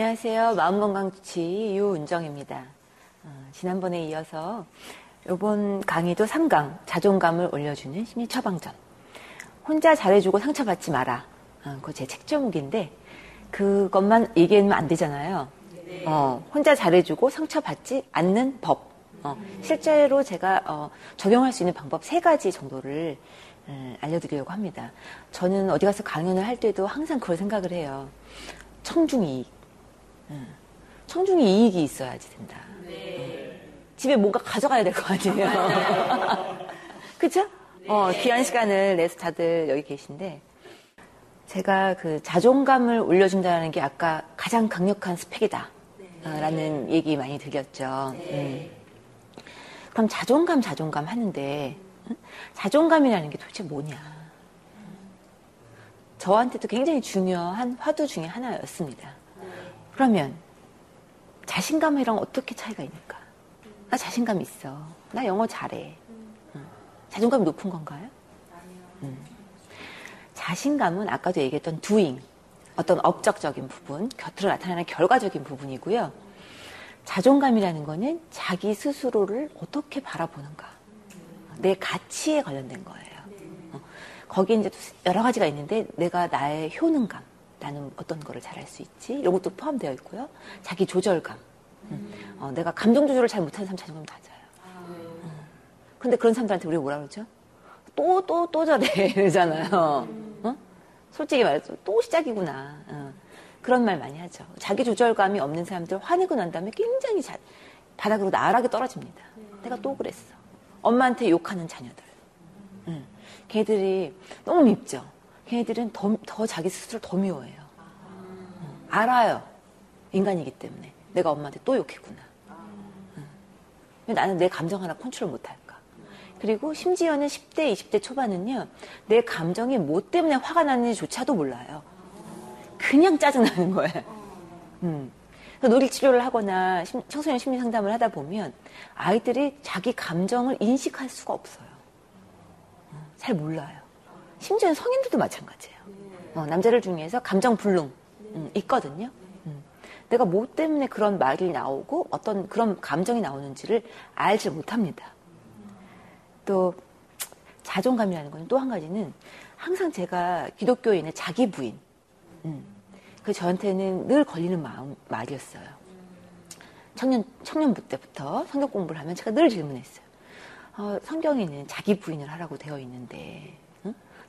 안녕하세요. 마음건강주치 유은정입니다. 어, 지난번에 이어서 이번 강의도 3강 자존감을 올려주는 심리 처방전. 혼자 잘해주고 상처받지 마라. 어, 그거 제 책 제목인데 그것만 얘기하면 안 되잖아요. 어, 혼자 잘해주고 상처받지 않는 법. 어, 실제로 제가 어, 적용할 수 있는 방법 세 가지 정도를 음, 알려드리려고 합니다. 저는 어디 가서 강연을 할 때도 항상 그걸 생각을 해요. 청중이익. 음, 청중이익이 있어야지 된다. 네. 집에 뭔가 가져가야 될 거 아니에요. 그쵸? 네. 어, 귀한 시간을 내서 다들 여기 계신데, 제가 그 자존감을 올려준다는 게 아까 가장 강력한 스펙이다. 네. 라는 얘기 많이 들렸죠. 네. 음. 그럼 자존감, 자존감 하는데, 자존감이라는 게 도대체 뭐냐. 저한테도 굉장히 중요한 화두 중에 하나였습니다. 그러면 자신감이랑 어떻게 차이가 있는가? 나 자신감 있어. 나 영어 잘해. 자존감이 높은 건가요? 음. 자신감은 아까도 얘기했던 doing, 어떤 업적적인 부분, 곁으로 나타나는 결과적인 부분이고요. 자존감이라는 거는 자기 스스로를 어떻게 바라보는가. 내 가치에 관련된 거예요. 어. 거기에 이제 여러 가지가 있는데 내가 나의 효능감, 나는 어떤 거를 잘할 수 있지? 이런 것도 포함되어 있고요. 자기 조절감. 음. 어, 내가 감정 조절을 잘 못하는 사람 자존감 낮아요. 어. 근데 그런 사람들한테 우리가 뭐라 그러죠? 또, 또, 또 저래. 이러잖아요. 어? 솔직히 말해서 또 시작이구나. 어. 그런 말 많이 하죠. 자기 조절감이 없는 사람들 화내고 난 다음에 굉장히 자, 바닥으로 나락에 떨어집니다. 내가 또 그랬어. 엄마한테 욕하는 자녀들. 응. 걔들이 너무 밉죠. 걔네들은 더, 더 자기 스스로 더 미워해요. 응. 알아요. 인간이기 때문에. 내가 엄마한테 또 욕했구나. 응. 나는 내 감정 하나 컨트롤 못할까. 그리고 심지어는 10대, 20대 초반은요, 내 감정이 뭐 때문에 화가 나는지조차도 몰라요. 그냥 짜증나는 거예요. 음. 놀이치료를 하거나 청소년 심리 상담을 하다 보면 아이들이 자기 감정을 인식할 수가 없어요. 어, 잘 몰라요. 심지어 성인들도 마찬가지예요. 어, 남자들 중에서 감정 불능 음, 있거든요. 음. 내가 뭐 때문에 그런 말이 나오고 어떤 그런 감정이 나오는지를 알지 못합니다. 또 자존감이라는 건 또 한 가지는 항상 제가 기독교인의 자기 부인 음. 그 저한테는 늘 걸리는 마음, 말이었어요. 청년, 청년부 때부터 성경 공부를 하면 제가 늘 질문했어요. 어, 성경에는 자기 부인을 하라고 되어 있는데, 응?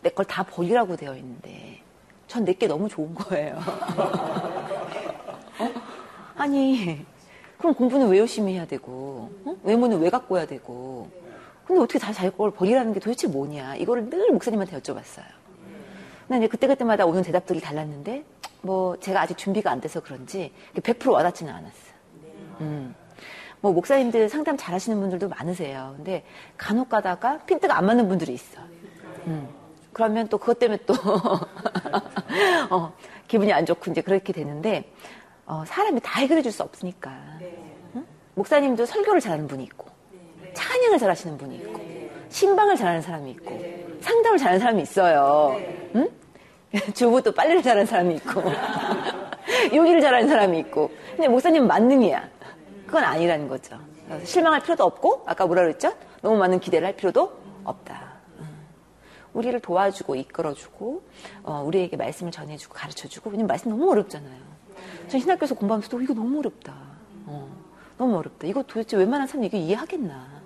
내 걸 다 버리라고 되어 있는데, 전 내게 너무 좋은 거예요. 어? 아니, 그럼 공부는 왜 열심히 해야 되고, 어? 외모는 왜 갖고 와야 되고, 근데 어떻게 다 자기 걸 버리라는 게 도대체 뭐냐. 이거를 늘 목사님한테 여쭤봤어요. 근데 그때그때마다 오는 대답들이 달랐는데, 뭐 제가 아직 준비가 안 돼서 그런지 100% 와닿지는 않았어요. 음. 뭐 목사님들 상담 잘하시는 분들도 많으세요. 근데 간혹 가다가 핀트가 안 맞는 분들이 있어. 음. 그러면 또 그것 때문에 또 어, 기분이 안 좋고 이제 그렇게 되는데 어, 사람이 다 해결해 줄 수 없으니까. 응? 목사님도 설교를 잘하는 분이 있고 찬양을 잘하시는 분이 있고 신방을 잘하는 사람이 있고 상담을 잘하는 사람이 있어요. 응? 주부도 빨래를 잘하는 사람이 있고 요리를 잘하는 사람이 있고 근데 목사님은 만능이야 그건 아니라는 거죠 실망할 필요도 없고 아까 뭐라 그랬죠 너무 많은 기대를 할 필요도 없다 음. 우리를 도와주고 이끌어주고 어, 우리에게 말씀을 전해주고 가르쳐주고 왜냐면 말씀 너무 어렵잖아요 전 신학교에서 공부하면서도 이거 너무 어렵다 어, 너무 어렵다 이거 도대체 웬만한 사람이 이거 이해하겠나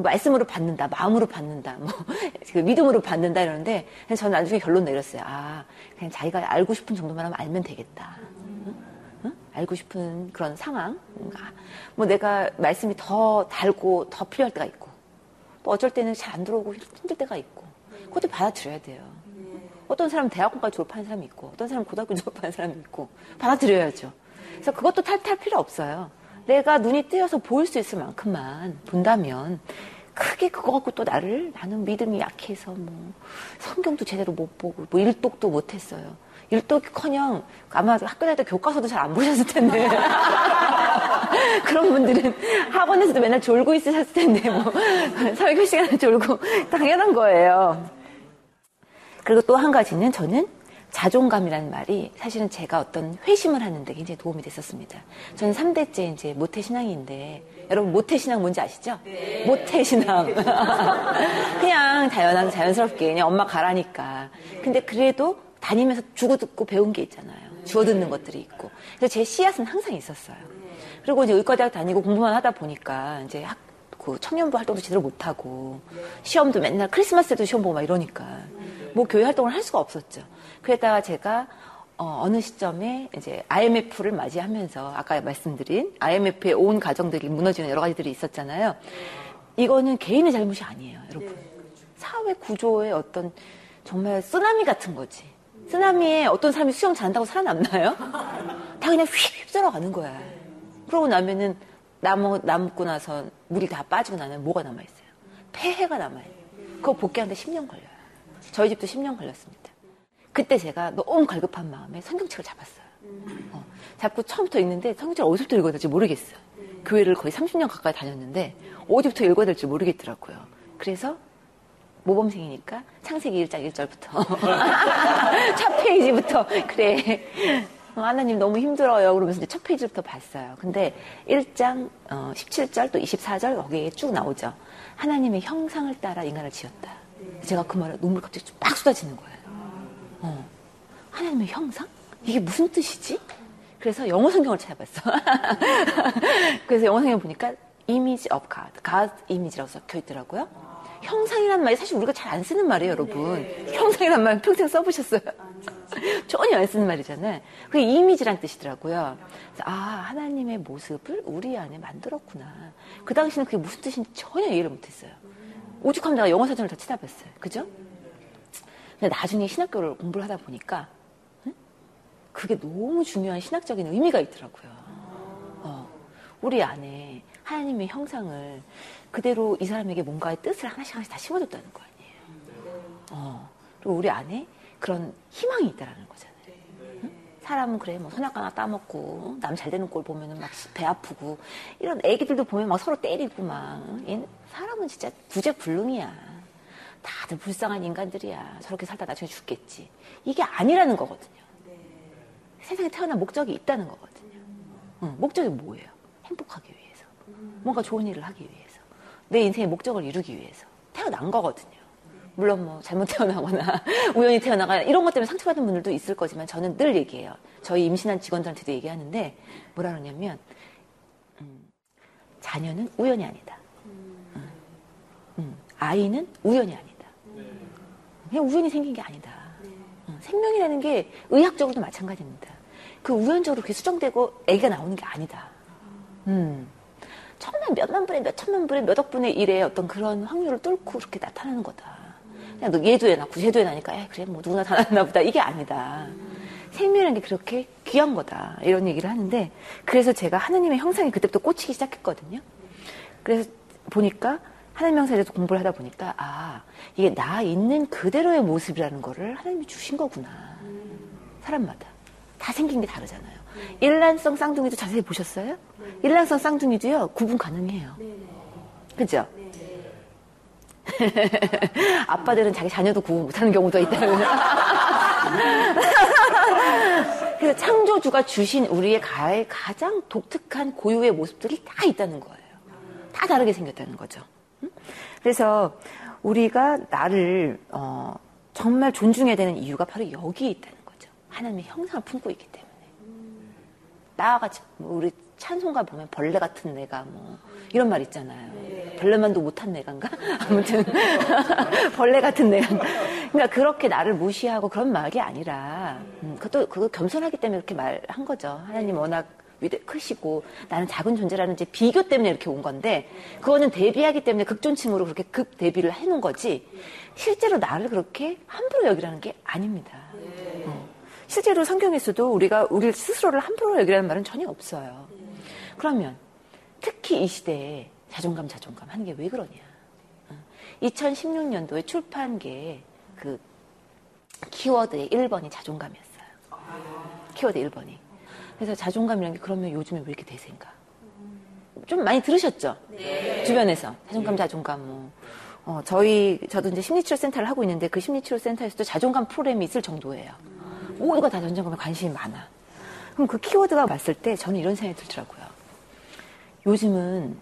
말씀으로 받는다, 마음으로 받는다, 뭐, 그 믿음으로 받는다 이러는데, 저는 나중에 결론 내렸어요. 아, 그냥 자기가 알고 싶은 정도만 하면 알면 되겠다. 응? 응? 알고 싶은 그런 상황. 뭐 내가 말씀이 더 달고 더 필요할 때가 있고, 또 어쩔 때는 잘 안 들어오고 힘들 때가 있고, 그것도 받아들여야 돼요. 어떤 사람은 대학원까지 졸업하는 사람이 있고, 어떤 사람은 고등학교 졸업하는 사람이 있고, 받아들여야죠. 그래서 그것도 탈탈 필요 없어요. 내가 눈이 뜨여서 보일 수 있을 만큼만 본다면 크게 그거 갖고 또 나를 나는 믿음이 약해서 뭐 성경도 제대로 못 보고 뭐 일독도 못 했어요. 일독 커녕 아마 학교 다닐 때 교과서도 잘 안 보셨을 텐데 그런 분들은 학원에서도 맨날 졸고 있으셨을 텐데 뭐 설교 시간에 졸고 당연한 거예요. 그리고 또 한 가지는 저는 자존감이라는 말이 사실은 제가 어떤 회심을 하는데 굉장히 도움이 됐었습니다. 저는 3대째 이제 모태신앙인데 여러분 모태신앙 뭔지 아시죠? 네. 모태신앙. 그냥 자연한 자연스럽게 그냥 엄마 가라니까. 근데 그래도 다니면서 주고 듣고 배운 게 있잖아요. 주워 듣는 것들이 있고. 그래서 제 씨앗은 항상 있었어요. 그리고 이제 의과대학 다니고 공부만 하다 보니까 이제 학, 그 청년부 활동도 제대로 못하고 시험도 맨날 크리스마스 때도 시험 보고 막 이러니까 뭐 교회 활동을 할 수가 없었죠. 그러다가 제가 어, 느 시점에 이제 IMF를 맞이하면서 아까 말씀드린 IMF의 온 가정들이 무너지는 여러 가지들이 있었잖아요. 이거는 개인의 잘못이 아니에요, 여러분. 사회 구조의 어떤 정말 쓰나미 같은 거지. 쓰나미에 어떤 사람이 수영 잘한다고 살아남나요? 다 그냥 휙 휩쓸어 가는 거야. 그러고 나면은 남, 남고 나서 물이 다 빠지고 나면 뭐가 남아있어요? 폐해가 남아요. 그거 복귀하는데 10년 걸려요. 저희 집도 10년 걸렸습니다. 그때 제가 너무 갈급한 마음에 성경책을 잡았어요. 어, 잡고 처음부터 읽는데 성경책을 어디서부터 읽어야 될지 모르겠어요. 교회를 거의 30년 가까이 다녔는데 어디부터 읽어야 될지 모르겠더라고요. 그래서 모범생이니까 창세기 1장 1절부터 첫 페이지부터 그래 하나님 너무 힘들어요 그러면서 첫 페이지부터 봤어요. 근데 1장 어, 17절 또 24절 거기에 쭉 나오죠. 하나님의 형상을 따라 인간을 지었다. 제가 그 말에 눈물 갑자기 막 쏟아지는 거예요. 어. 하나님의 형상? 이게 무슨 뜻이지? 그래서 영어 성경을 찾아봤어. 그래서 영어 성경 보니까 image of God, God image라고 적혀 있더라고요. 형상이란 말이 사실 우리가 잘 안 쓰는 말이에요, 여러분. 네. 형상이란 말 평생 써보셨어요? 전혀 안 쓰는 말이잖아요. 그게 이미지란 뜻이더라고요. 아, 하나님의 모습을 우리 안에 만들었구나. 그 당시는 그게 무슨 뜻인지 전혀 이해를 못했어요. 오죽하면 내가 영어 사전을 더 찾아봤어요. 그죠? 근데 나중에 신학교를 공부를 하다 보니까 그게 너무 중요한 신학적인 의미가 있더라고요. 어, 우리 안에 하나님의 형상을 그대로 이 사람에게 뭔가의 뜻을 하나씩 하나씩 다 심어줬다는 거 아니에요. 어, 그리고 우리 안에 그런 희망이 있다라는 거잖아요. 응? 사람은 그래 뭐 선악 하나 따먹고 남 잘 되는 꼴 보면은 막 배 아프고 이런 애기들도 보면 막 서로 때리고 막 사람은 진짜 구제불능이야. 다들 불쌍한 인간들이야. 저렇게 살다 나중에 죽겠지. 이게 아니라는 거거든요. 네. 세상에 태어난 목적이 있다는 거거든요. 응, 목적이 뭐예요? 행복하기 위해서. 뭔가 좋은 일을 하기 위해서. 내 인생의 목적을 이루기 위해서. 태어난 거거든요. 물론 뭐 잘못 태어나거나 우연히 태어나거나 이런 것 때문에 상처받은 분들도 있을 거지만 저는 늘 얘기해요. 저희 임신한 직원들한테도 얘기하는데 뭐라 그러냐면 음, 자녀는 우연이 아니다. 음, 음, 아이는 우연이 아니다. 그냥 우연히 생긴 게 아니다. 네. 어, 생명이라는 게 의학적으로도 마찬가지입니다. 그 우연적으로 그게 수정되고 애가 나오는 게 아니다. 음. 정말 몇만 분의 몇 천만 분의 몇 억 분의 일에 어떤 그런 확률을 뚫고 그렇게 나타나는 거다. 그냥 너 얘도 애 낳고 쟤도 애 낳으니까 에 그래 뭐 누구나 다 낳나 보다 이게 아니다. 생명이라는 게 그렇게 귀한 거다. 이런 얘기를 하는데 그래서 제가 하느님의 형상이 그때부터 꽂히기 시작했거든요. 그래서 보니까 하나님 명사에서 공부를 하다 보니까 아 이게 나 있는 그대로의 모습이라는 거를 하나님이 주신 거구나 사람마다 다 생긴 게 다르잖아요 일란성 쌍둥이도 자세히 보셨어요? 일란성 쌍둥이도요 구분 가능해요 그죠? 아빠들은 자기 자녀도 구분 못하는 경우도 있다는 그래서 창조주가 주신 우리의 가장 독특한 고유의 모습들이 다 있다는 거예요 다 다르게 생겼다는 거죠 그래서 우리가 나를 어, 정말 존중해야 되는 이유가 바로 여기에 있다는 거죠. 하나님의 형상을 품고 있기 때문에. 나와 같이 뭐 우리 찬송가 보면 벌레 같은 내가 뭐 이런 말 있잖아요. 벌레만도 못한 내가인가? 아무튼 벌레 같은 내가. 그러니까 그렇게 나를 무시하고 그런 말이 아니라 음, 그것도 그거 겸손하기 때문에 이렇게 말한 거죠. 하나님 워낙 위대 크시고 나는 작은 존재라는 제 비교 때문에 이렇게 온 건데 그거는 데뷔하기 때문에 극존칭으로 그렇게 급 데뷔를 해놓은 거지 실제로 나를 그렇게 함부로 여기라는 게 아닙니다. 어. 실제로 성경에서도 우리가 우리 스스로를 함부로 여기라는 말은 전혀 없어요. 그러면 특히 이 시대에 자존감 자존감 하는 게 왜 그러냐? 2016년도에 어. 출판계 그 키워드의 1번이 자존감이었어요. 키워드 1번이. 그래서 자존감이라는 게 그러면 요즘에 왜 이렇게 대세인가? 좀 많이 들으셨죠? 네. 주변에서. 자존감, 자존감, 뭐. 어, 저희, 저도 이제 심리치료 센터를 하고 있는데 그 심리치료 센터에서도 자존감 프로그램이 있을 정도예요. 모두가 다 전쟁감에 관심이 많아. 그럼 그 키워드가 봤을 때 저는 이런 생각이 들더라고요. 요즘은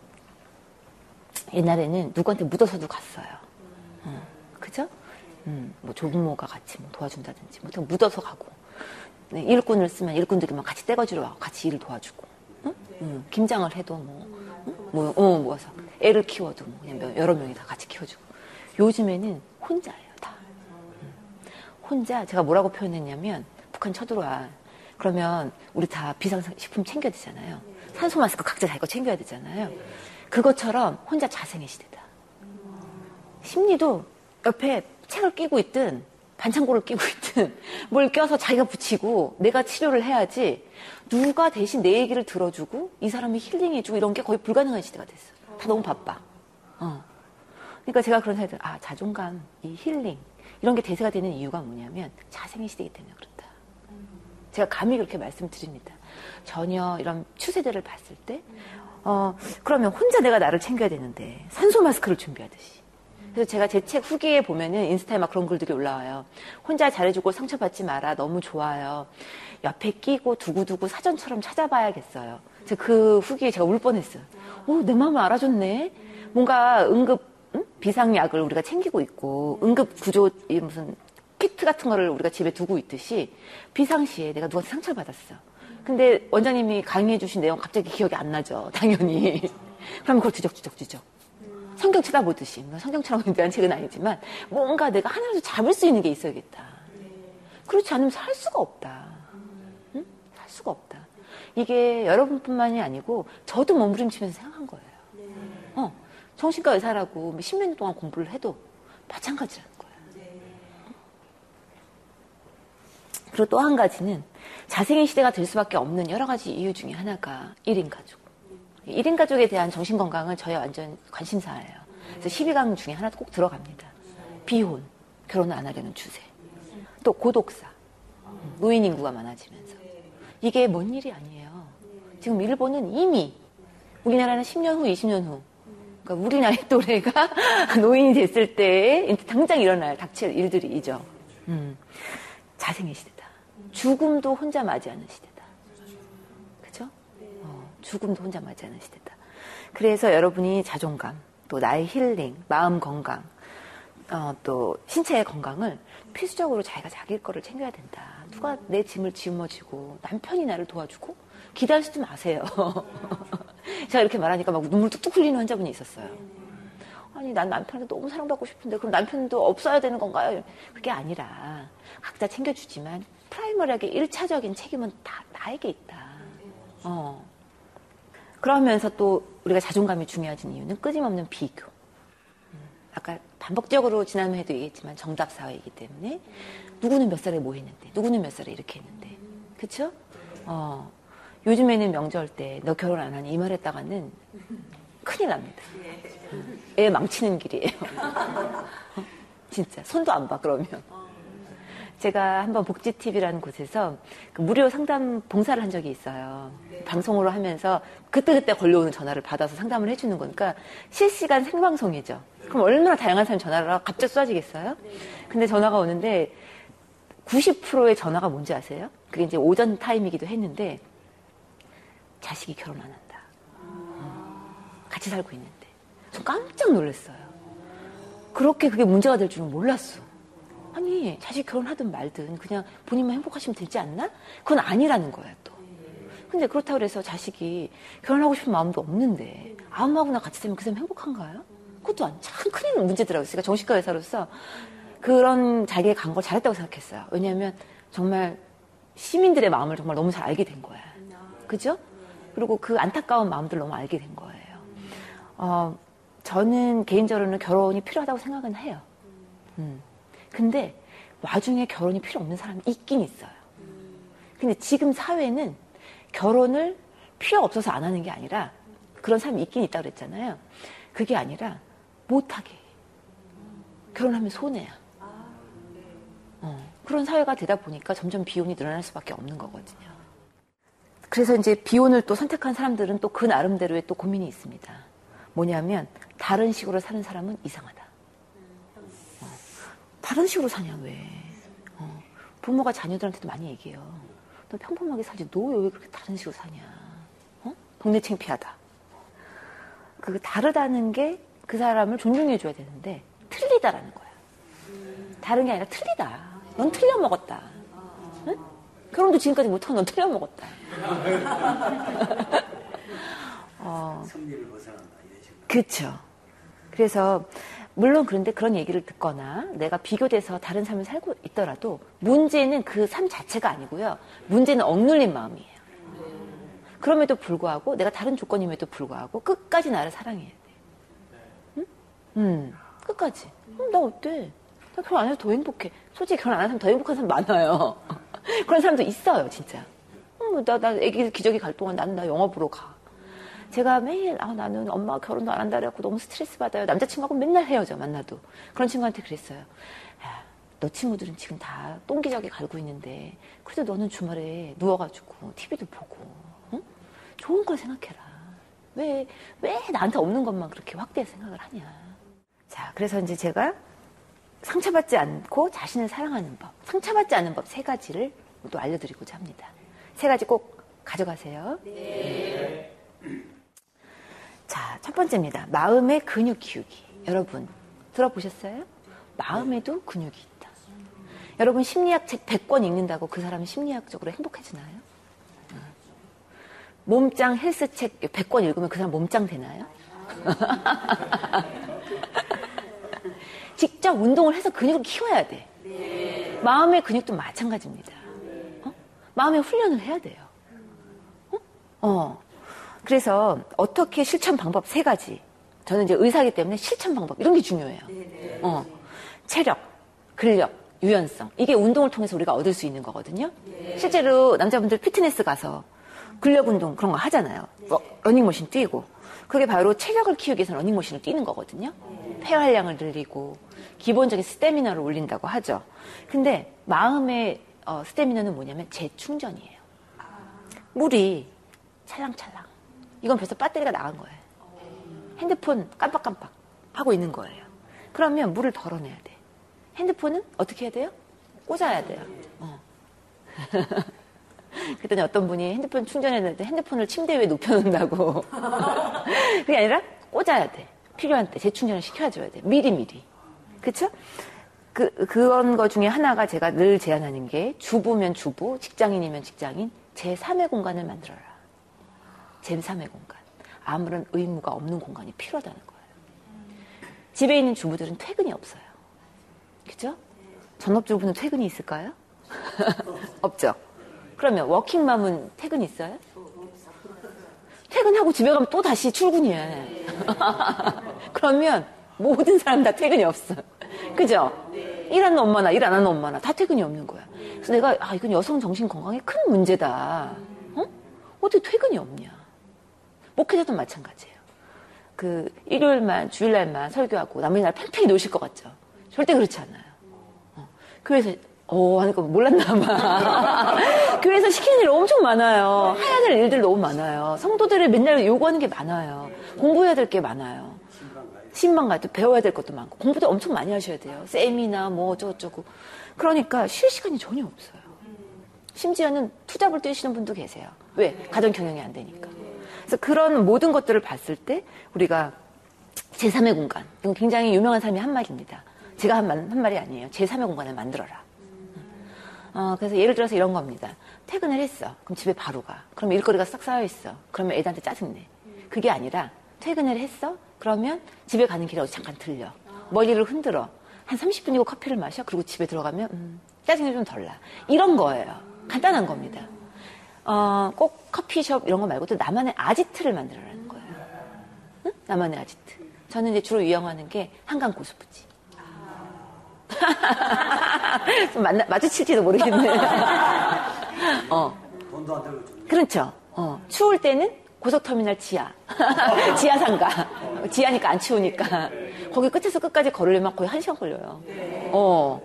옛날에는 누구한테 묻어서도 갔어요. 어, 그죠? 음, 뭐 조부모가 같이 뭐 도와준다든지, 뭐 묻어서 가고. 네, 일꾼을 쓰면 일꾼들이만 같이 떼거지러 와 같이 일을 도와주고. 응? 응, 김장을 해도 뭐, 응? 뭐, 어, 모아서. 애를 키워도 뭐 그냥 여러 명이 다 같이 키워주고. 요즘에는 혼자예요, 다. 혼자, 제가 뭐라고 표현했냐면, 북한 쳐들어와. 그러면 우리 다 비상식품 챙겨야 되잖아요. 산소 마스크 각자 자기 거 챙겨야 되잖아요. 그것처럼 혼자 자생의 시대다. 심리도 옆에 책을 끼고 있든 반창고를 끼고 있든 뭘 껴서 자기가 붙이고 내가 치료를 해야지 누가 대신 내 얘기를 들어주고 이 사람이 힐링해주고 이런 게 거의 불가능한 시대가 됐어. 다 너무 바빠. 어. 그러니까 제가 그런 생각이 들어요. 아, 자존감, 이 힐링 이런 게 대세가 되는 이유가 뭐냐면 자생의 시대이기 때문에 그렇다. 제가 감히 그렇게 말씀드립니다. 전혀 이런 추세들을 봤을 때 어, 그러면 혼자 내가 나를 챙겨야 되는데 산소 마스크를 준비하듯이 그래서 제가 제 책 후기에 보면은 인스타에 막 그런 글들이 올라와요. 혼자 잘해주고 상처받지 마라. 너무 좋아요. 옆에 끼고 두고두고 사전처럼 찾아봐야겠어요. 그 후기에 제가 울 뻔했어요. 오, 내 마음을 알아줬네. 뭔가 응급 응? 비상약을 우리가 챙기고 있고 응급 구조 무슨 키트 같은 거를 우리가 집에 두고 있듯이 비상시에 내가 누구한테 상처를 받았어. 근데 원장님이 강의해 주신 내용 갑자기 기억이 안 나죠. 당연히. 그러면 그걸 뒤적뒤적뒤적. 성경 쳐다보듯이 성경처럼 대한 책은 아니지만 뭔가 내가 하나라도 잡을 수 있는 게 있어야겠다. 그렇지 않으면 살 수가 없다. 응? 살 수가 없다. 이게 여러분뿐만이 아니고 저도 몸부림치면서 생각한 거예요. 어, 정신과 의사라고 10년 뭐 동안 공부를 해도 마찬가지라는 거예요. 그리고 또 한 가지는 자생의 시대가 될 수밖에 없는 여러 가지 이유 중에 하나가 1인 가족. 1인 가족에 대한 정신 건강은 저의 완전 관심사예요. 그래서 12강 중에 하나 꼭 들어갑니다. 비혼, 결혼을 안 하려는 추세. 또 고독사, 노인 인구가 많아지면서. 이게 뭔 일이 아니에요. 지금 일본은 이미 우리나라는 10년 후, 20년 후. 그러니까 우리 나이 또래가 노인이 됐을 때 당장 일어날 닥칠 일들이죠. 음, 자생의 시대다. 죽음도 혼자 맞이하는 시대. 죽음도 혼자 맞이하는 시대다. 그래서 여러분이 자존감, 또 나의 힐링, 마음 건강, 어, 또 신체의 건강을 필수적으로 자기가 자기 거를 챙겨야 된다. 누가 내 짐을 짊어지고 남편이 나를 도와주고 기다리지 마세요. 제가 이렇게 말하니까 막 눈물 뚝뚝 흘리는 환자분이 있었어요. 아니 난 남편한테 너무 사랑받고 싶은데 그럼 남편도 없어야 되는 건가요? 그게 아니라 각자 챙겨주지만 프라이머리하게 1차적인 책임은 다 나에게 있다. 어. 그러면서 또 우리가 자존감이 중요해진 이유는 끊임없는 비교. 음, 아까 반복적으로 지난해에도 얘기했지만 정답 사회이기 때문에 누구는 몇 살에 뭐 했는데 누구는 몇 살에 이렇게 했는데 그쵸? 어, 요즘에는 명절 때 너 결혼 안 하니 이 말 했다가는 큰일 납니다. 음, 애 망치는 길이에요. 진짜 손도 안 봐 그러면. 제가 한번 복지TV라는 곳에서 그 무료 상담 봉사를 한 적이 있어요. 네. 방송으로 하면서 그때그때 걸려오는 전화를 받아서 상담을 해주는 거니까 실시간 생방송이죠. 그럼 얼마나 다양한 사람이 전화를 하고 갑자기 쏟아지겠어요? 네. 근데 전화가 오는데 90%의 전화가 뭔지 아세요? 그게 이제 오전 타임이기도 했는데 자식이 결혼 안 한다. 같이 살고 있는데. 전 깜짝 놀랐어요. 그렇게 그게 문제가 될 줄은 몰랐어. 아니 자식 결혼하든 말든 그냥 본인만 행복하시면 되지 않나? 그건 아니라는 거예요 또. 근데 그렇다고 해서 자식이 결혼하고 싶은 마음도 없는데 아무하고나 같이 살면 그 사람 행복한가요? 그것도 참 큰 문제더라고요. 제가 정신과 의사로서 그런 자기의 간걸 잘했다고 생각했어요. 왜냐하면 정말 시민들의 마음을 정말 너무 잘 알게 된 거야. 그죠? 그리고 그 안타까운 마음들 너무 알게 된 거예요. 어, 저는 개인적으로는 결혼이 필요하다고 생각은 해요. 음. 근데 와중에 결혼이 필요 없는 사람이 있긴 있어요. 근데 지금 사회는 결혼을 필요 없어서 안 하는 게 아니라 그런 사람이 있긴 있다고 그랬잖아요. 그게 아니라 못하게. 결혼하면 손해야. 어, 그런 사회가 되다 보니까 점점 비혼이 늘어날 수밖에 없는 거거든요. 그래서 이제 비혼을 또 선택한 사람들은 또 그 나름대로의 또 고민이 있습니다. 뭐냐면 다른 식으로 사는 사람은 이상하다. 다른 식으로 사냐 왜? 어. 부모가 자녀들한테도 많이 얘기해요. 너 평범하게 살지. 너 왜 그렇게 다른 식으로 사냐. 어? 동네 창피하다. 그 다르다는 게 그 사람을 존중해줘야 되는데 틀리다라는 거야. 다른 게 아니라 틀리다. 넌 틀려 먹었다. 응? 결혼도 지금까지 못하고 넌 틀려 먹었다. 어. 그렇죠. 그래서 물론 그런데 그런 얘기를 듣거나 내가 비교돼서 다른 삶을 살고 있더라도 문제는 그 삶 자체가 아니고요. 문제는 억눌린 마음이에요. 그럼에도 불구하고 내가 다른 조건임에도 불구하고 끝까지 나를 사랑해야 돼. 응? 음, 끝까지. 음, 나 어때? 나 결혼 안 해서 더 행복해. 솔직히 결혼 안 하면 더 행복한 사람 많아요. 그런 사람도 있어요, 진짜. 음, 나, 나 애기 기저귀 갈 동안 나는 나 보러 가. 제가 매일 아 나는 엄마가 결혼도 안 한다 그래갖고 너무 스트레스 받아요. 남자친구하고 맨날 헤어져 만나도 그런 친구한테 그랬어요. 야, 너 친구들은 지금 다 똥기저귀 갈고 있는데 그래도 너는 주말에 누워가지고 TV도 보고 응? 좋은 걸 생각해라. 왜 왜 나한테 없는 것만 그렇게 확대해 생각을 하냐. 자 그래서 이제 제가 상처받지 않고 자신을 사랑하는 법, 상처받지 않는 법 세 가지를 또 알려드리고자 합니다. 세 가지 꼭 가져가세요. 네. 자, 첫 번째입니다. 마음의 근육 키우기. 여러분, 들어보셨어요? 마음에도 근육이 있다. 여러분, 심리학 책 100권 읽는다고 그 사람은 심리학적으로 행복해지나요? 몸짱 헬스 책 100권 읽으면 그 사람 몸짱 되나요? 직접 운동을 해서 근육을 키워야 돼. 마음의 근육도 마찬가지입니다. 어? 마음의 훈련을 해야 돼요. 어? 어. 그래서 어떻게 실천 방법 세 가지. 저는 이제 의사기 때문에 실천 방법 이런 게 중요해요. 어, 체력, 근력, 유연성 이게 운동을 통해서 우리가 얻을 수 있는 거거든요. 실제로 남자분들 피트니스 가서 근력 운동 그런 거 하잖아요. 뭐, 러닝머신 뛰고 그게 바로 체력을 키우기 위해서 러닝머신을 뛰는 거거든요. 폐활량을 늘리고 기본적인 스태미너를 올린다고 하죠. 근데 마음의 어, 스태미너는 뭐냐면 재충전이에요. 물이 찰랑찰랑 이건 벌써 배터리가 나간 거예요. 핸드폰 깜빡깜빡 하고 있는 거예요. 그러면 물을 덜어내야 돼. 핸드폰은 어떻게 해야 돼요? 꽂아야 돼요. 어. 그랬더니 어떤 분이 핸드폰 충전했는데 핸드폰을 침대 위에 눕혀놓는다고. 그게 아니라 꽂아야 돼. 필요한 때 재충전을 시켜줘야 돼. 미리미리. 그쵸? 그, 그런 거 중에 하나가 제가 늘 제안하는 게 주부면 주부, 직장인이면 직장인, 제3의 공간을 만들어라. 제3의 공간. 아무런 의무가 없는 공간이 필요하다는 거예요. 집에 있는 주부들은 퇴근이 없어요. 그죠? 전업주부는 퇴근이 있을까요? 없죠. 그러면 워킹맘은 퇴근 있어요? 퇴근하고 집에 가면 또 다시 출근이에 그러면 모든 사람 다 퇴근이 없어. 그죠? 일하는 엄마나 일 안 하는 엄마나 다 퇴근이 없는 거야. 그래서 내가 아 이건 여성 정신 건강에 큰 문제다. 어? 어떻게 퇴근이 없냐? 목회자도 마찬가지예요. 그 일요일만 주일날만 설교하고 나머지 날 팽팽히 노실 것 같죠? 절대 그렇지 않아요. 어. 교회에서 어 하니까 몰랐나 봐. 교회에서 시키는 일 엄청 많아요. 해야 될 일들 너무 많아요. 성도들을 맨날 요구하는 게 많아요. 공부해야 될 게 많아요. 신방 가도 배워야 될 것도 많고 공부도 엄청 많이 하셔야 돼요. 세미나 뭐 어쩌고저쩌고. 그러니까 쉴 시간이 전혀 없어요. 심지어는 투잡을 뛰시는 분도 계세요. 왜? 가정 경영이 안 되니까. 그래서 그런 모든 것들을 봤을 때 우리가 제3의 공간, 굉장히 유명한 사람이 한 말입니다. 제가 한, 말, 한 말이 아니에요. 제3의 공간을 만들어라. 어, 그래서 예를 들어서 이런 겁니다. 퇴근을 했어. 그럼 집에 바로 가. 그럼 일거리가 싹 쌓여있어. 그러면 애들한테 짜증내. 그게 아니라 퇴근을 했어? 그러면 집에 가는 길에 어디 잠깐 들려. 머리를 흔들어. 한 30분이고 커피를 마셔. 그리고 집에 들어가면 음, 짜증이 좀 덜 나. 이런 거예요. 간단한 겁니다. 어, 꼭 커피숍 이런 거 말고도 나만의 아지트를 만들어라는 거예요. 응? 나만의 아지트. 저는 이제 주로 이용하는 게 한강 고수부지. 만나, 마주칠지도 모르겠네. 어. 돈도 안 들고 좀. 그렇죠. 어. 추울 때는 고속터미널 지하. 지하 상가. 지하니까 안 추우니까. 거기 끝에서 끝까지 걸으려면 거의 한 시간 걸려요. 어.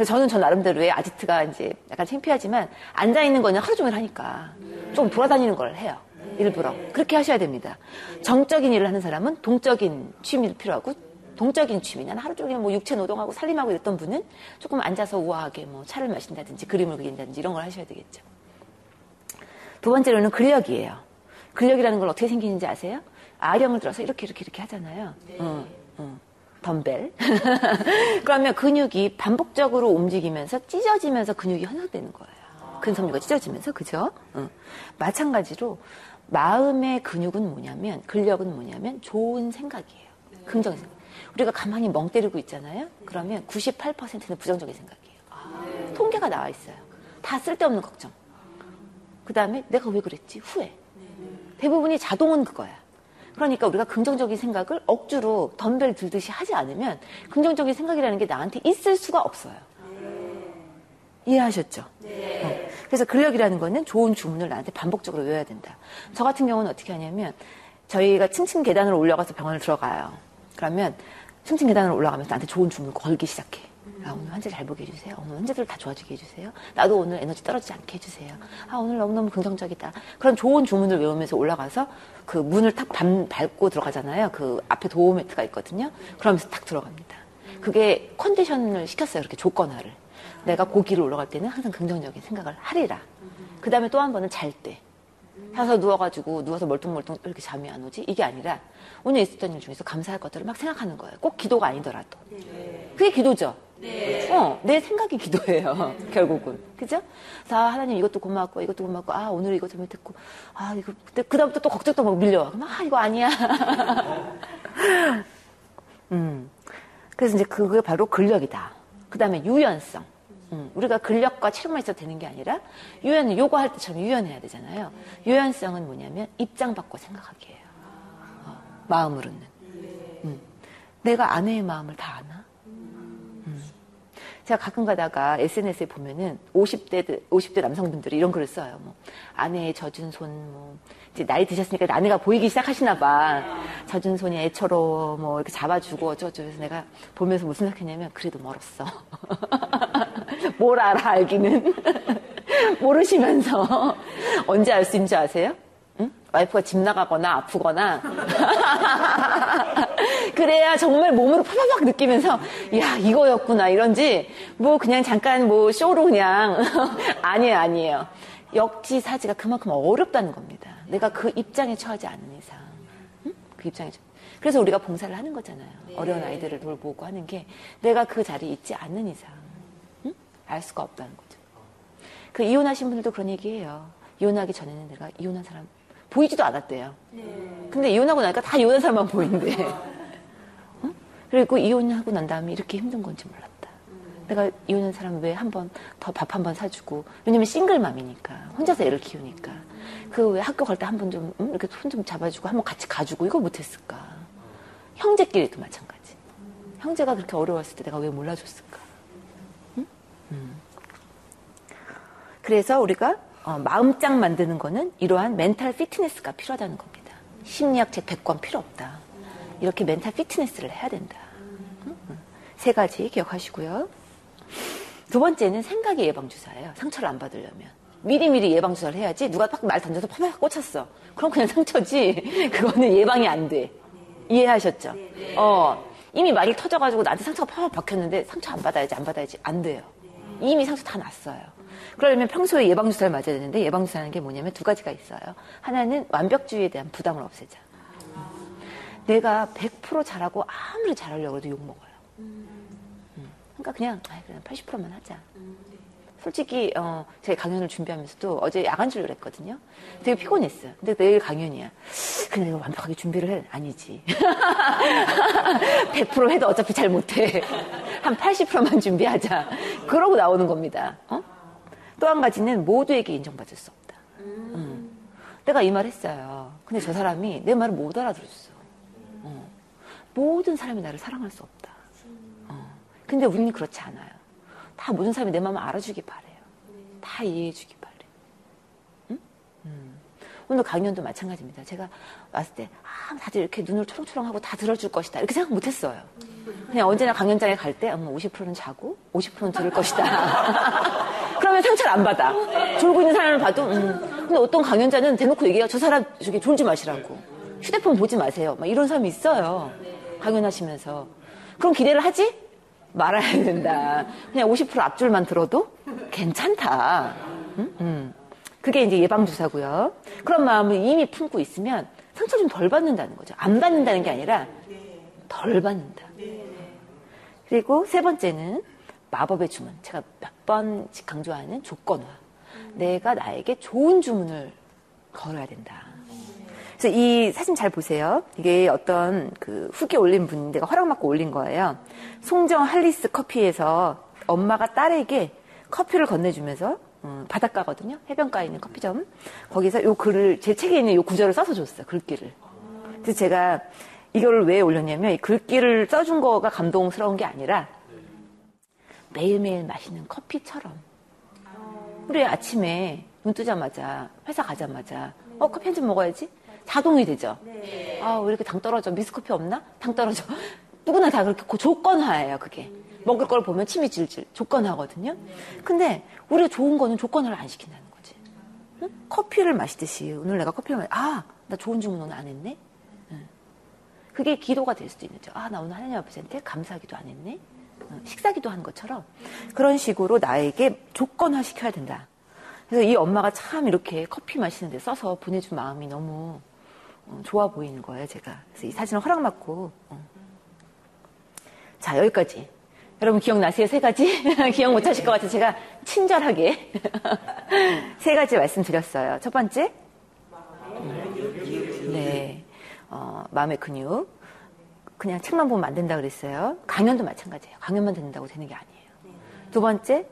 그래서 저는 저 나름대로의 아지트가 이제 약간 창피하지만 앉아 있는 거는 하루 종일 하니까 좀 돌아다니는 걸 해요. 일부러. 그렇게 하셔야 됩니다. 정적인 일을 하는 사람은 동적인 취미도 필요하고 동적인 취미. 난 하루 종일 뭐 육체 노동하고 살림하고 이랬던 분은 조금 앉아서 우아하게 뭐 차를 마신다든지 그림을 그린다든지 이런 걸 하셔야 되겠죠. 두 번째로는 근력이에요. 근력이라는 걸 어떻게 생기는지 아세요? 아령을 들어서 이렇게 이렇게 이렇게 하잖아요. 응, 응. 덤벨. 그러면 근육이 반복적으로 움직이면서 찢어지면서 근육이 형성되는 거예요. 근섬유가 찢어지면서, 그죠? 응. 마찬가지로 마음의 근육은 뭐냐면, 근력은 뭐냐면 좋은 생각이에요. 긍정 생각. 우리가 가만히 멍 때리고 있잖아요. 그러면 98%는 부정적인 생각이에요. 통계가 나와 있어요. 다 쓸데없는 걱정. 그 다음에 내가 왜 그랬지? 후회. 대부분이 자동은 그거야. 그러니까 우리가 긍정적인 생각을 억지로 덤벨 들듯이 하지 않으면 긍정적인 생각이라는 게 나한테 있을 수가 없어요. 이해하셨죠? 네. 어. 그래서 근력이라는 거는 좋은 주문을 나한테 반복적으로 외워야 된다. 저 같은 경우는 어떻게 하냐면 저희가 층층 계단으로 올라가서 병원을 들어가요. 그러면 층층 계단으로 올라가면서 나한테 좋은 주문을 걸기 시작해. 아, 오늘 환자 잘 보게 해주세요. 오늘 환자들 다 좋아지게 해주세요. 나도 오늘 에너지 떨어지지 않게 해주세요. 아, 오늘 너무너무 긍정적이다. 그런 좋은 주문을 외우면서 올라가서 그 문을 탁 밟, 밟고 들어가잖아요. 그 앞에 도어 매트가 있거든요. 그러면서 탁 들어갑니다. 그게 컨디션을 시켰어요. 이렇게 조건화를. 내가 고기를 올라갈 때는 항상 긍정적인 생각을 하리라. 그 다음에 또 한 번은 잘 때. 사서 누워가지고 누워서 멀뚱멀뚱 이렇게 잠이 안 오지? 이게 아니라 오늘 있었던 일 중에서 감사할 것들을 막 생각하는 거예요. 꼭 기도가 아니더라도. 그게 기도죠. 네. 어, 내 생각이 기도예요. 네. 결국은. 그죠? 자, 하나님 이것도 고맙고, 이것도 고맙고, 아, 오늘 이거 잘못했고, 아, 이거, 그때, 그다음부터 또 걱정도 막 밀려와. 그럼, 아, 이거 아니야. 음. 그래서 이제 그게 바로 근력이다. 그 다음에 유연성. 음, 우리가 근력과 체력만 있어도 되는 게 아니라, 유연, 요구할 때처럼 유연해야 되잖아요. 유연성은 뭐냐면, 입장 바꿔 생각하기예요. 어, 마음으로는. 음. 내가 아내의 마음을 다 아나? 제가 가끔 가다가 SNS에 보면은 50대, 50대 남성분들이 이런 글을 써요. 뭐, 아내의 젖은 손, 뭐, 이제 나이 드셨으니까 아내가 보이기 시작하시나 봐. 젖은 손이 애처로 뭐 이렇게 잡아주고 어쩌고저쩌고 해서 내가 보면서 무슨 생각했냐면 그래도 멀었어. 뭘 알아, 알기는. 모르시면서 언제 알 수 있는 줄 아세요? 와이프가 집 나가거나 아프거나. 그래야 정말 몸으로 파바박 느끼면서 야 이거였구나 이런지. 뭐 그냥 잠깐 뭐 쇼로 그냥. 아니에요 아니에요. 역지사지가 그만큼 어렵다는 겁니다. 내가 그 입장에 처하지 않는 이상. 응? 그 입장에 처... 그래서 우리가 봉사를 하는 거잖아요. 네. 어려운 아이들을 돌보고 하는 게 내가 그 자리에 있지 않는 이상. 응? 알 수가 없다는 거죠. 그 이혼하신 분들도 그런 얘기해요. 이혼하기 전에는 내가 이혼한 사람 보이지도 않았대요. 네. 근데 이혼하고 나니까 다 이혼한 사람만 보이는데. 어? 그리고 이혼하고 난 다음에 이렇게 힘든 건지 몰랐다. 내가 이혼한 사람 왜 한 번 더 밥 한 번 사주고 왜냐면 싱글맘이니까 혼자서 애를 키우니까 그 왜 학교 갈 때 한 번좀 이렇게 손 좀 잡아주고 한 번 같이 가주고 이거 못했을까 형제끼리도 마찬가지 형제가 그렇게 어려웠을 때 내가 왜 몰라줬을까 응? 음. 그래서 우리가 어, 마음장 만드는 거는 이러한 멘탈 피트니스가 필요하다는 겁니다. 심리학 책 100권 필요 없다. 이렇게 멘탈 피트니스를 해야 된다. 세 가지 기억하시고요. 두 번째는 생각의 예방주사예요. 상처를 안 받으려면. 미리미리 예방주사를 해야지 누가 딱말 던져서 파박 꽂혔어. 그럼 그냥 상처지. 그거는 예방이 안 돼. 이해하셨죠? 어, 이미 말이 터져가지고 나한테 상처가 파박 박혔는데 상처 안 받아야지, 안 받아야지. 안 돼요. 이미 상처 다 났어요. 그러려면 평소에 예방주사를 맞아야 되는데 예방주사는 게 뭐냐면 두 가지가 있어요. 하나는 완벽주의에 대한 부담을 없애자. 내가 100% 잘하고 아무리 잘하려고 해도 욕먹어요. 음. 그러니까 그냥 아, 그냥 80%만 하자. 솔직히 어, 제 강연을 준비하면서도 어제 야간 진료를 했거든요. 되게 피곤했어요. 근데 내일 강연이야. 근데 내가 완벽하게 준비를 해? 아니지. 100% 해도 어차피 잘 못해. 한 80%만 준비하자. 그러고 나오는 겁니다. 어? 또 한 가지는 모두에게 인정받을 수 없다. 음. 음. 내가 이 말 했어요. 근데 저 사람이 내 말을 못 알아들었어. 어. 모든 사람이 나를 사랑할 수 없다. 어. 근데 우리는 그렇지 않아요. 다 모든 사람이 내 마음을 알아주기 바래요. 다 이해해주기 바래. 응? 음. 오늘 강연도 마찬가지입니다. 제가 왔을 때, 아, 다들 이렇게 눈을 초롱초롱하고 다 들어줄 것이다. 이렇게 생각 못 했어요. 그냥 언제나 강연장에 갈 때, 음, 50%는 자고, 50%는 들을 것이다. 그러면 상처를 안 받아. 졸고 있는 사람을 봐도, 음. 근데 어떤 강연자는 대놓고 얘기해요. 저 사람 저기 졸지 마시라고. 휴대폰 보지 마세요. 막 이런 사람이 있어요. 강연하시면서. 그럼 기대를 하지 말아야 된다. 그냥 50% 앞줄만 들어도 괜찮다. 음? 음. 그게 이제 예방주사고요. 그런 마음을 이미 품고 있으면 상처 좀 덜 받는다는 거죠. 안 받는다는 게 아니라 덜 받는다. 그리고 세 번째는 마법의 주문. 제가 몇 번씩 강조하는 조건화. 내가 나에게 좋은 주문을 걸어야 된다. 그래서 이 사진 잘 보세요. 이게 어떤 그 후기 올린 분, 내가 허락받고 올린 거예요. 송정 할리스 커피에서 엄마가 딸에게 커피를 건네주면서 음, 바닷가거든요. 해변가에 있는 커피점. 거기서 요 글을, 제 책에 있는 요 구절을 써서 줬어요. 글귀를. 그래서 제가 이걸 왜 올렸냐면 이 글귀를 써준 거가 감동스러운 게 아니라 매일매일 마시는 커피처럼 우리 아침에 눈 뜨자마자 회사 가자마자 어 커피 한 잔 먹어야지 자동이 되죠. 아 왜 이렇게 당 떨어져 미스커피 없나? 당 떨어져. 누구나 다 그렇게 조건화예요 그게. 먹을 걸 보면 침이 질질 조건하거든요. 근데 우리가 좋은 거는 조건을 안 시킨다는 거지. 응? 커피를 마시듯이 오늘 내가 커피를 마시 아 나 좋은 주문 오늘 안 했네. 응. 그게 기도가 될 수도 있는 거죠. 아 나 오늘 하나님 아버지한테 감사기도 안 했네. 응. 식사기도 한 것처럼 그런 식으로 나에게 조건화 시켜야 된다. 그래서 이 엄마가 참 이렇게 커피 마시는데 써서 보내준 마음이 너무 어, 좋아 보이는 거예요, 제가. 그래서 이 사진을 허락받고. 어. 자, 여기까지. 여러분 기억나세요? 세 가지? 기억 못 하실 것 같아서 제가 친절하게 세 가지 말씀드렸어요. 첫 번째. 네. 어, 마음의 근육. 그냥 책만 보면 안 된다 그랬어요. 강연도 마찬가지예요. 강연만 듣는다고 되는 게 아니에요. 두 번째.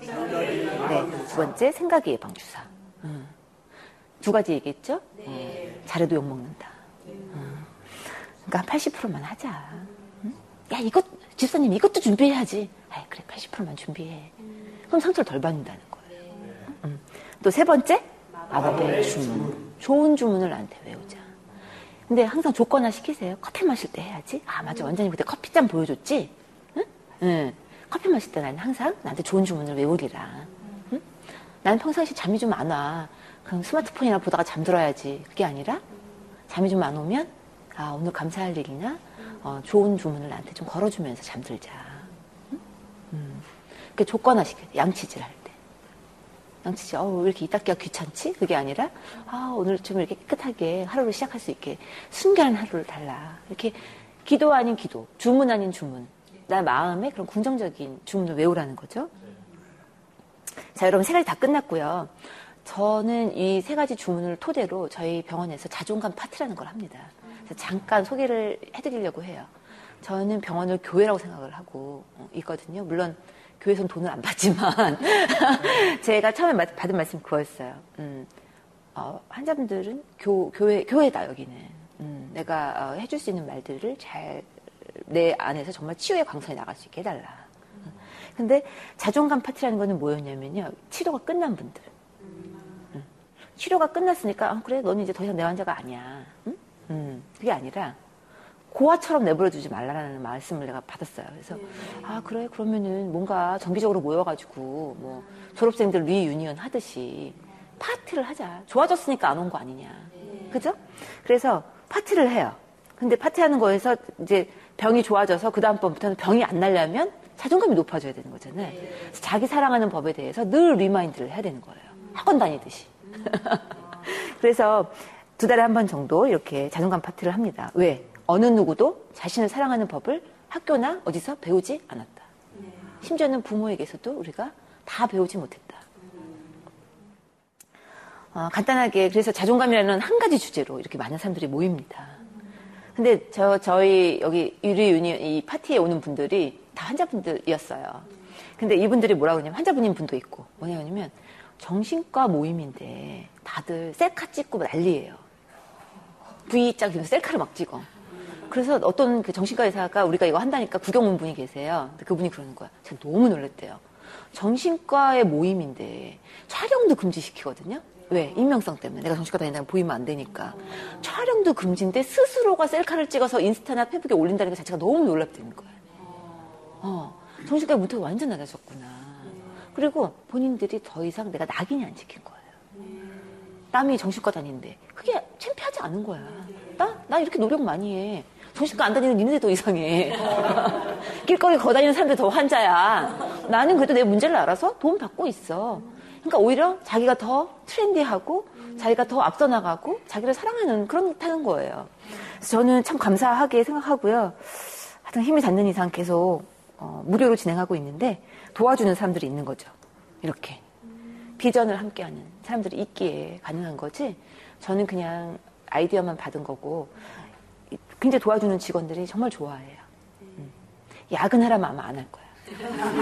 네. 두 번째, 생각의 예방 주사. 음. 두 가지 얘기했죠? 네. 잘해도 욕 먹는다. 음. 그러니까 한 80%만 하자. 음? 야, 이것, 집사님 이것도 준비해야지. 아 그래, 80%만 준비해. 그럼 상처를 덜 받는다는 거예요. 음. 또세 번째, 마법의 주문. 좋은 주문을 나한테 외우자. 근데 항상 조건화 시키세요. 커피 마실 때 해야지. 아, 맞아. 원장님 그때 커피잔 보여줬지? 응? 응. 커피 마실 때 나는 항상 나한테 좋은 주문을 외우리라. 응? 나는 평상시 잠이 좀 안 와. 그럼 스마트폰이나 보다가 잠들어야지. 그게 아니라 잠이 좀 안 오면 아, 오늘 감사할 일이나 어, 좋은 주문을 나한테 좀 걸어주면서 잠들자. 응? 음. 그 조건화 시켜 양치질 할 때. 양치질, 어, 왜 이렇게 이 닦기가 귀찮지? 그게 아니라, 아, 오늘 좀 이렇게 깨끗하게 하루를 시작할 수 있게 순결한 하루를 달라. 이렇게 기도 아닌 기도, 주문 아닌 주문. 나 마음에 그런 긍정적인 주문을 외우라는 거죠. 자, 여러분 세 가지 다 끝났고요. 저는 이 세 가지 주문을 토대로 저희 병원에서 자존감 파티라는 걸 합니다. 잠깐 소개를 해드리려고 해요. 저는 병원을 교회라고 생각을 하고 있거든요. 물론 교회에서는 돈을 안 받지만 제가 처음에 받은 말씀이 그거였어요. 음, 어, 환자분들은 교, 교회, 교회다 여기는. 음, 내가 어, 해줄 수 있는 말들을 잘 내 안에서 정말 치유의 광선이 나갈 수 있게 해달라. 근데 자존감 파티라는 거는 뭐였냐면요. 치료가 끝난 분들. 음, 치료가 끝났으니까 아, 그래 너는 이제 더 이상 내 환자가 아니야. 응? 음, 그게 아니라 고아처럼 내버려 두지 말라라는 말씀을 내가 받았어요. 그래서 네. 아 그래 그러면은 뭔가 정기적으로 모여가지고 뭐 졸업생들 reunion 하듯이 파티를 하자. 좋아졌으니까 안 온 거 아니냐. 네. 그죠? 그래서 파티를 해요. 근데 파티하는 거에서 이제 병이 좋아져서 그 다음번부터는 병이 안 날려면 자존감이 높아져야 되는 거잖아요. 네. 자기 사랑하는 법에 대해서 늘 remind를 해야 되는 거예요. 학원 다니듯이. 음. 그래서 두 달에 한 번 정도 이렇게 자존감 파티를 합니다. 왜? 어느 누구도 자신을 사랑하는 법을 학교나 어디서 배우지 않았다. 심지어는 부모에게서도 우리가 다 배우지 못했다. 어, 간단하게 그래서 자존감이라는 한 가지 주제로 이렇게 많은 사람들이 모입니다. 근데 저 저희 여기 유리 유니 이 파티에 오는 분들이 다 환자분들이었어요. 근데 이분들이 뭐라고 하냐면 환자분인 분도 있고 뭐냐면 정신과 모임인데 다들 셀카 찍고 난리예요. V자 그래서 셀카를 막 찍어. 그래서 어떤 그 정신과 의사가 우리가 이거 한다니까 구경 온 분이 계세요. 그분이 그러는 거야. 제가 너무 놀랐대요. 정신과의 모임인데 촬영도 금지시키거든요. 왜? 익명성 때문에. 내가 정신과 다닌다면 보이면 안 되니까. 촬영도 금지인데 스스로가 셀카를 찍어서 인스타나 페북에 올린다는 것 자체가 너무 놀랍다는 거예요. 어, 정신과의 문턱이 완전 낮아졌구나. 그리고 본인들이 더 이상 내가 낙인이 안 찍힌 거예요. 땀이 정신과 다니는데 그게 창피하지 않은 거야. 나, 나 이렇게 노력 많이 해. 정신과 안 다니는 니네들 더 이상해. 길거리 거다니는 사람들 더 환자야. 나는 그래도 내 문제를 알아서 도움 받고 있어. 그러니까 오히려 자기가 더 트렌디하고 자기가 더 앞서 나가고 자기를 사랑하는 그런 타는 거예요. 그래서 저는 참 감사하게 생각하고요. 하여튼 힘이 닿는 이상 계속 어, 무료로 진행하고 있는데 도와주는 사람들이 있는 거죠. 이렇게 비전을 함께하는 사람들이 있기에 가능한 거지. 저는 그냥 아이디어만 받은 거고 굉장히 도와주는 직원들이 정말 좋아해요. 음. 야근하라면 아마 안할 거야.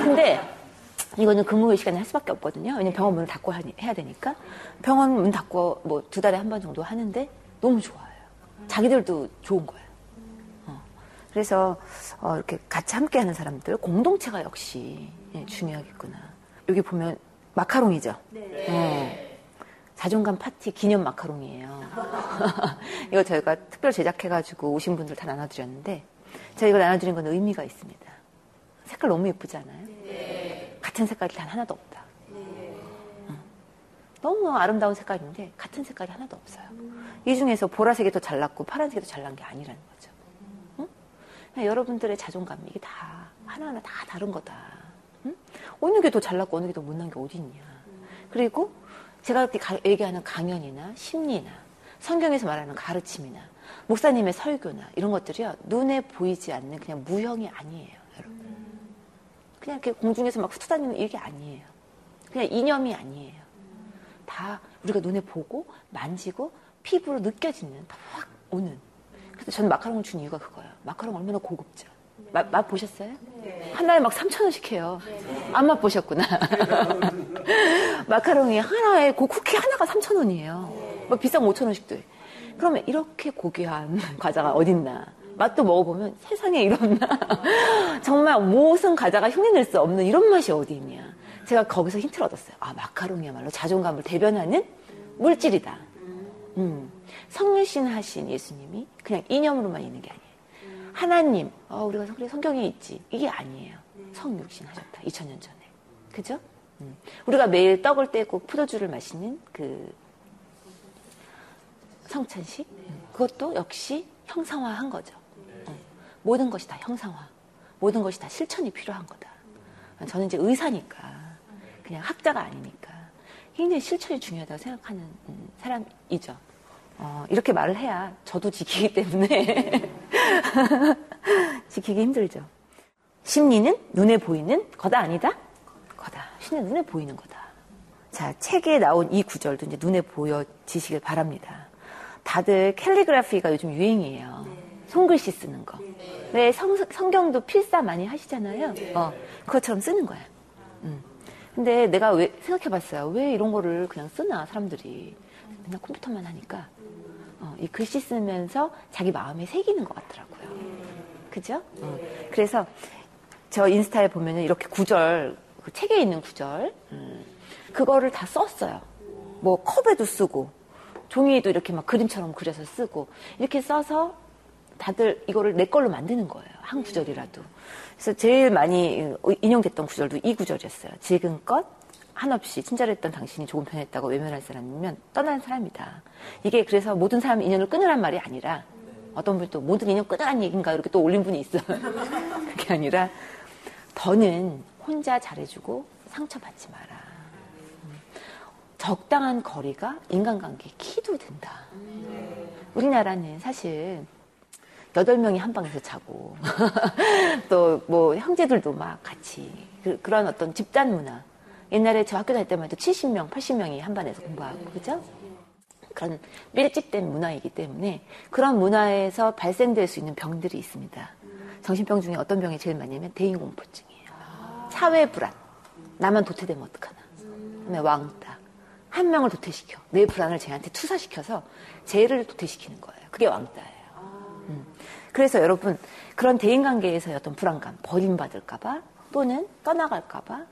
근데 이거는 근무의 시간에 할 수밖에 없거든요. 왜냐면 병원 문을 닫고 해야 되니까. 병원 문 닫고 뭐 두 달에 한 번 정도 하는데 너무 좋아요. 자기들도 좋은 거예요. 어. 그래서 어, 이렇게 같이 함께 하는 사람들 공동체가 역시 예, 중요하겠구나. 여기 보면 마카롱이죠. 네. 어. 자존감 파티 기념 마카롱이에요. 이거 저희가 특별 제작해가지고 오신 분들 다 나눠드렸는데 제가 이거 나눠드린 건 의미가 있습니다. 색깔 너무? 네. 같은 색깔이 단 하나도 없다. 너무 아름다운 색깔인데 같은 색깔이 하나도 없어요. 음. 이 중에서 보라색이 더 잘났고 파란색이 더 잘난 게 아니라는 거죠. 응? 여러분들의 자존감 이게 다 하나하나 다 다른 거다. 응? 어느 게 더 잘났고 어느 게 더 못난 게 어디 있냐. 그리고 제가 그렇게 얘기하는 강연이나 심리나 성경에서 말하는 가르침이나 목사님의 설교나 이런 것들이요 눈에 보이지 않는 그냥 무형이 아니에요, 여러분. 그냥 이렇게 공중에서 막 흩어다니는 이게 아니에요. 그냥 이념이 아니에요. 다 우리가 눈에 보고 만지고 피부로 느껴지는 다 확 오는. 그래서 저는 마카롱을 준 이유가 그거예요. 마카롱 얼마나 고급져. 맛, 맛 보셨어요? 네. 한 달에 막 3천 원씩 해요. 네. 안 맛보셨구나. 마카롱이 하나에 그 쿠키 하나가 3천원이에요. 네. 뭐 비싼 5천원씩도 그러면 이렇게 고귀한 과자가 어딨나. 맛도 먹어보면 세상에 이런 정말 무슨 과자가 흉내낼 수 없는 이런 맛이 어디 있냐. 제가 거기서 힌트를 얻었어요. 아 마카롱이야말로 자존감을 대변하는 물질이다. 음. 성유신 하신 예수님이 그냥 이념으로만 있는 게 아니에요. 하나님, 어, 우리가 성경에 있지. 이게 아니에요. 성육신 하셨다. 2000년 전에. 그죠? 음. 우리가 매일 떡을 떼고 포도주를 마시는 그 성찬식? 그것도 역시 형상화한 거죠. 어. 모든 것이 다 형상화. 모든 것이 다 실천이 필요한 거다. 저는 이제 의사니까. 그냥 학자가 아니니까. 굉장히 실천이 중요하다고 생각하는 음, 사람이죠. 어, 이렇게 말을 해야 저도 지키기 때문에 지키기 힘들죠. 심리는 눈에 보이는 거다 아니다? 심리는 눈에 보이는 거다. 자, 책에 나온 이 구절도 이제 눈에 보여지시길 바랍니다. 다들 캘리그라피가 요즘 유행이에요. 손글씨 쓰는 거. 왜 성, 성경도 필사 많이 하시잖아요. 어, 그것처럼 쓰는 거야. 음. 근데 내가 왜 생각해 봤어요. 왜 이런 거를 그냥 쓰나, 사람들이. 그냥 컴퓨터만 하니까. 어, 이 글씨 쓰면서 자기 마음에 새기는 것 같더라고요. 그죠? 어. 그래서 저 인스타에 보면은 이렇게 구절, 그 책에 있는 구절, 음, 그거를 다 썼어요. 뭐 컵에도 쓰고, 종이에도 이렇게 막 그림처럼 그려서 쓰고, 이렇게 써서 다들 이거를 내 걸로 만드는 거예요. 한 구절이라도. 그래서 제일 많이 인용됐던 구절도 이 구절이었어요. 지금껏 한없이 친절했던 당신이 조금 변했다고 외면할 사람이면 떠난 사람이다. 이게 그래서 모든 사람이 인연을 끊으란 말이 아니라 어떤 분이 또 모든 인연 끊으란 얘기인가 이렇게 또 올린 분이 있어요. 그게 아니라 더는 혼자 잘해주고 상처받지 마라. 적당한 거리가 인간관계 키도 된다. 우리나라는 사실 여덟 명이 한 방에서 자고 또 뭐 형제들도 막 같이 그, 런 어떤 집단 문화 옛날에 저 학교 다닐 때만 해도 70명, 80명이 한 반에서 공부하고, 그죠? 그런 밀집된 문화이기 때문에 그런 문화에서 발생될 수 있는 병들이 있습니다. 정신병 중에 어떤 병이 제일 많이 냐면 대인공포증이에요. 사회 불안. 나만 도태되면 어떡하나. 그다음에 왕따. 한 명을 도태시켜. 내 불안을 쟤한테 투사시켜서 쟤를 도태시키는 거예요. 그게 왕따예요. 음. 그래서 여러분 그런 대인관계에서 어떤 불안감, 버림받을까봐 또는 떠나갈까봐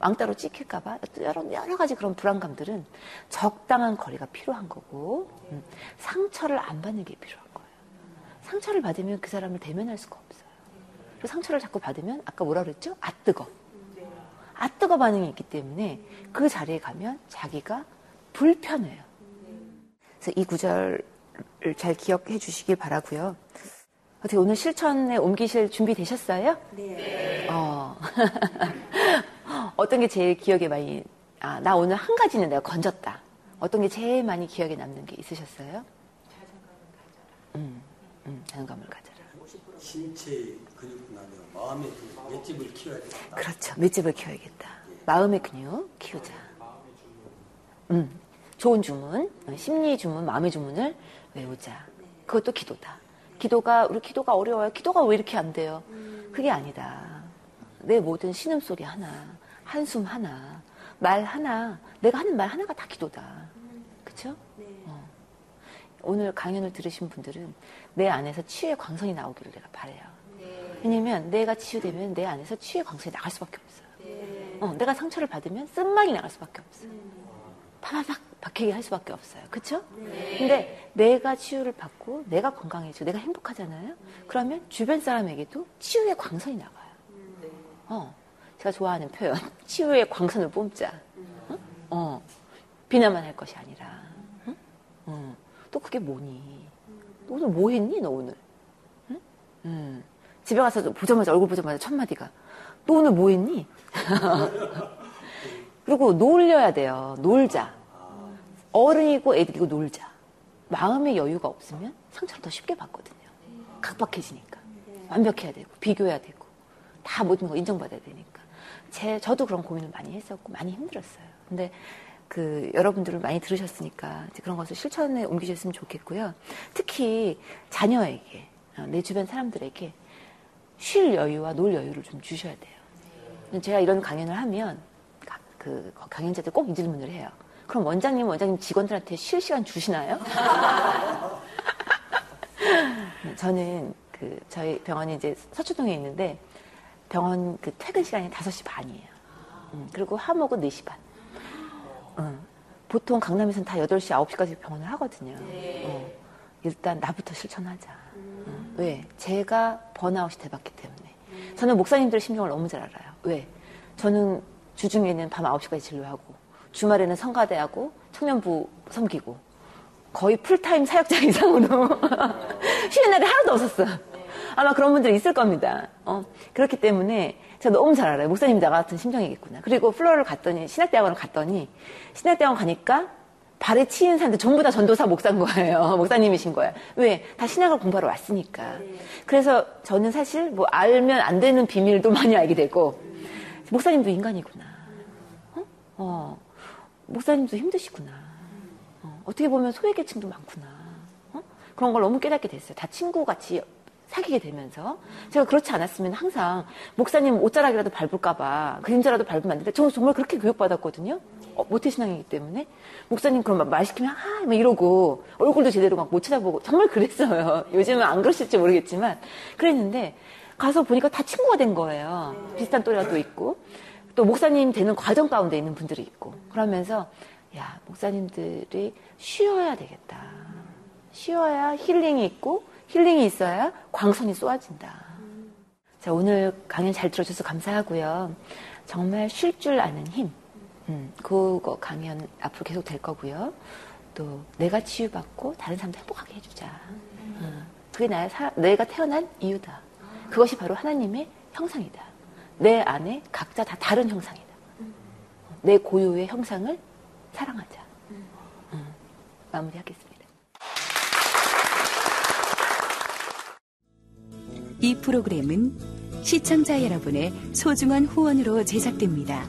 왕따로 찍힐까봐 여러, 여러 가지 그런 불안감들은 적당한 거리가 필요한 거고 음, 상처를 안 받는 게 필요한 거예요. 상처를 받으면 그 사람을 대면할 수가 없어요. 그리고 상처를 자꾸 받으면 아까 뭐라 그랬죠? 아 뜨거. 아 뜨거 반응이 있기 때문에 그 자리에 가면 자기가 불편해요. 그래서 이 구절을 잘 기억해 주시길 바라고요. 어떻게 오늘 실천에 옮기실 준비 되셨어요? 네. 어. 어떤 게 제일 기억에 많이, 아, 나 오늘 한 가지는 내가 건졌다. 어떤 게 제일 많이 기억에 남는 게 있으셨어요? 음, 음, 자존감을 가져라. 신체 마음의 근육, 맷집을 키워야 되겠다. 그렇죠. 맷집을 키워야겠다. 마음의 근육 키우자. 음, 좋은 주문, 어, 심리 주문, 마음의 주문을 외우자. 그것도 기도다. 기도가 우리 기도가 어려워요. 기도가 왜 이렇게 안 돼요? 그게 아니다. 내 모든 신음소리 하나, 한숨 하나, 말 하나, 내가 하는 말 하나가 다 기도다. 어. 오늘 강연을 들으신 분들은 내 안에서 치유의 광선이 나오기를 내가 바래요. 왜냐면 내가 치유되면 내 안에서 치유의 광선이 나갈 수밖에 없어요. 어, 내가 상처를 받으면 쓴막이 나갈 수밖에 없어요. 파바박 박히게 할 수밖에 없어요. 그쵸? 근데 내가 치유를 받고 내가 건강해지고 내가 행복하잖아요. 그러면 주변 사람에게도 치유의 광선이 나가요. 어, 제가 좋아하는 표현. 치유의 광선을 뿜자. 어? 어, 비난만 할 것이 아니라. 응? 어, 또 그게 뭐니? 너 오늘 뭐 했니? 너 오늘? 응? 응. 집에 가서 보자마자 얼굴 보자마자 첫 마디가 너 오늘 뭐 했니? 그리고 놀려야 돼요. 놀자. 어른이고 애들이고 놀자. 마음의 여유가 없으면 상처를 더 쉽게 받거든요. 각박해지니까. 완벽해야 되고, 비교해야 되고, 다 모든 거 인정받아야 되니까. 제, 저도 그런 고민을 많이 했었고, 많이 힘들었어요. 근데 그, 여러분들을 많이 들으셨으니까, 그런 것을 실천에 옮기셨으면 좋겠고요. 특히 자녀에게, 어, 내 주변 사람들에게 쉴 여유와 놀 여유를 좀 주셔야 돼요. 제가 이런 강연을 하면, 가- 그, 강연자들 꼭 이 질문을 해요. 그럼 원장님, 원장님 직원들한테 쉴 시간 주시나요? 저는 그 저희 병원이 이제 서초동에 있는데 병원 그 퇴근 시간이 5시 반이에요. 음, 그리고 하목은 4시 반. 음, 보통 강남에서는 다 8시, 9시까지 병원을 하거든요. 어, 일단 나부터 실천하자. 음, 왜? 제가 번아웃이 돼봤기 때문에. 저는 목사님들 심정을 너무 잘 알아요. 왜? 저는 주중에는 밤 9시까지 진료하고 주말에는 성가대하고 청년부 섬기고 거의 풀타임 사역자 이상으로 쉬는 날이 하나도 없었어요. 아마 그런 분들이 있을 겁니다. 어, 그렇기 때문에 제가 너무 잘 알아요. 목사님이 나 같은 심정이겠구나. 그리고 풀러를 갔더니 신학대학원을 갔더니 신학대학원 가니까 발에 치인 사람들 전부 다 전도사 목사인 거예요. 목사님이신 거예요. 왜? 다 신학을 공부하러 왔으니까. 그래서 저는 사실 뭐 알면 안 되는 비밀도 많이 알게 되고 목사님도 인간이구나. 어? 어, 목사님도 힘드시구나. 어, 떻게 보면 소외계층도 많구나. 어? 그런 걸 너무 깨닫게 됐어요. 다 친구같이 사귀게 되면서. 제가 그렇지 않았으면 항상 목사님 옷자락이라도 밟을까봐 그림자라도 밟으면 안 된다. 저 정말 그렇게 교육받았거든요. 어, 모태신앙이기 때문에. 목사님 그럼 막말 시키면 아, 막 이러고 얼굴도 제대로 막못 찾아보고 정말 그랬어요. 요즘은 안 그러실지 모르겠지만 그랬는데 가서 보니까 다 친구가 된 거예요. 비슷한 또래가 또 있고. 또 목사님 되는 과정 가운데 있는 분들이 있고. 그러면서 야, 목사님들이 쉬어야 되겠다. 쉬어야 힐링이 있고 힐링이 있어야 광선이 쏘아진다. 자, 오늘 강연 잘 들어줘서 감사하고요. 정말 쉴 줄 아는 힘. 음, 그거 강연 앞으로 계속 될 거고요. 또 내가 치유받고 다른 사람도 행복하게 해주자. 어, 그게 나의 사- 내가 태어난 이유다. 그것이 바로 하나님의 형상이다. 내 안에 각자 다 다른 형상이다. 내 고유의 형상을 사랑하자. 어, 마무리하겠습니다. 이 프로그램은 시청자 여러분의 소중한 후원으로 제작됩니다.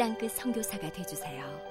땅끝 선교사가 되주세요.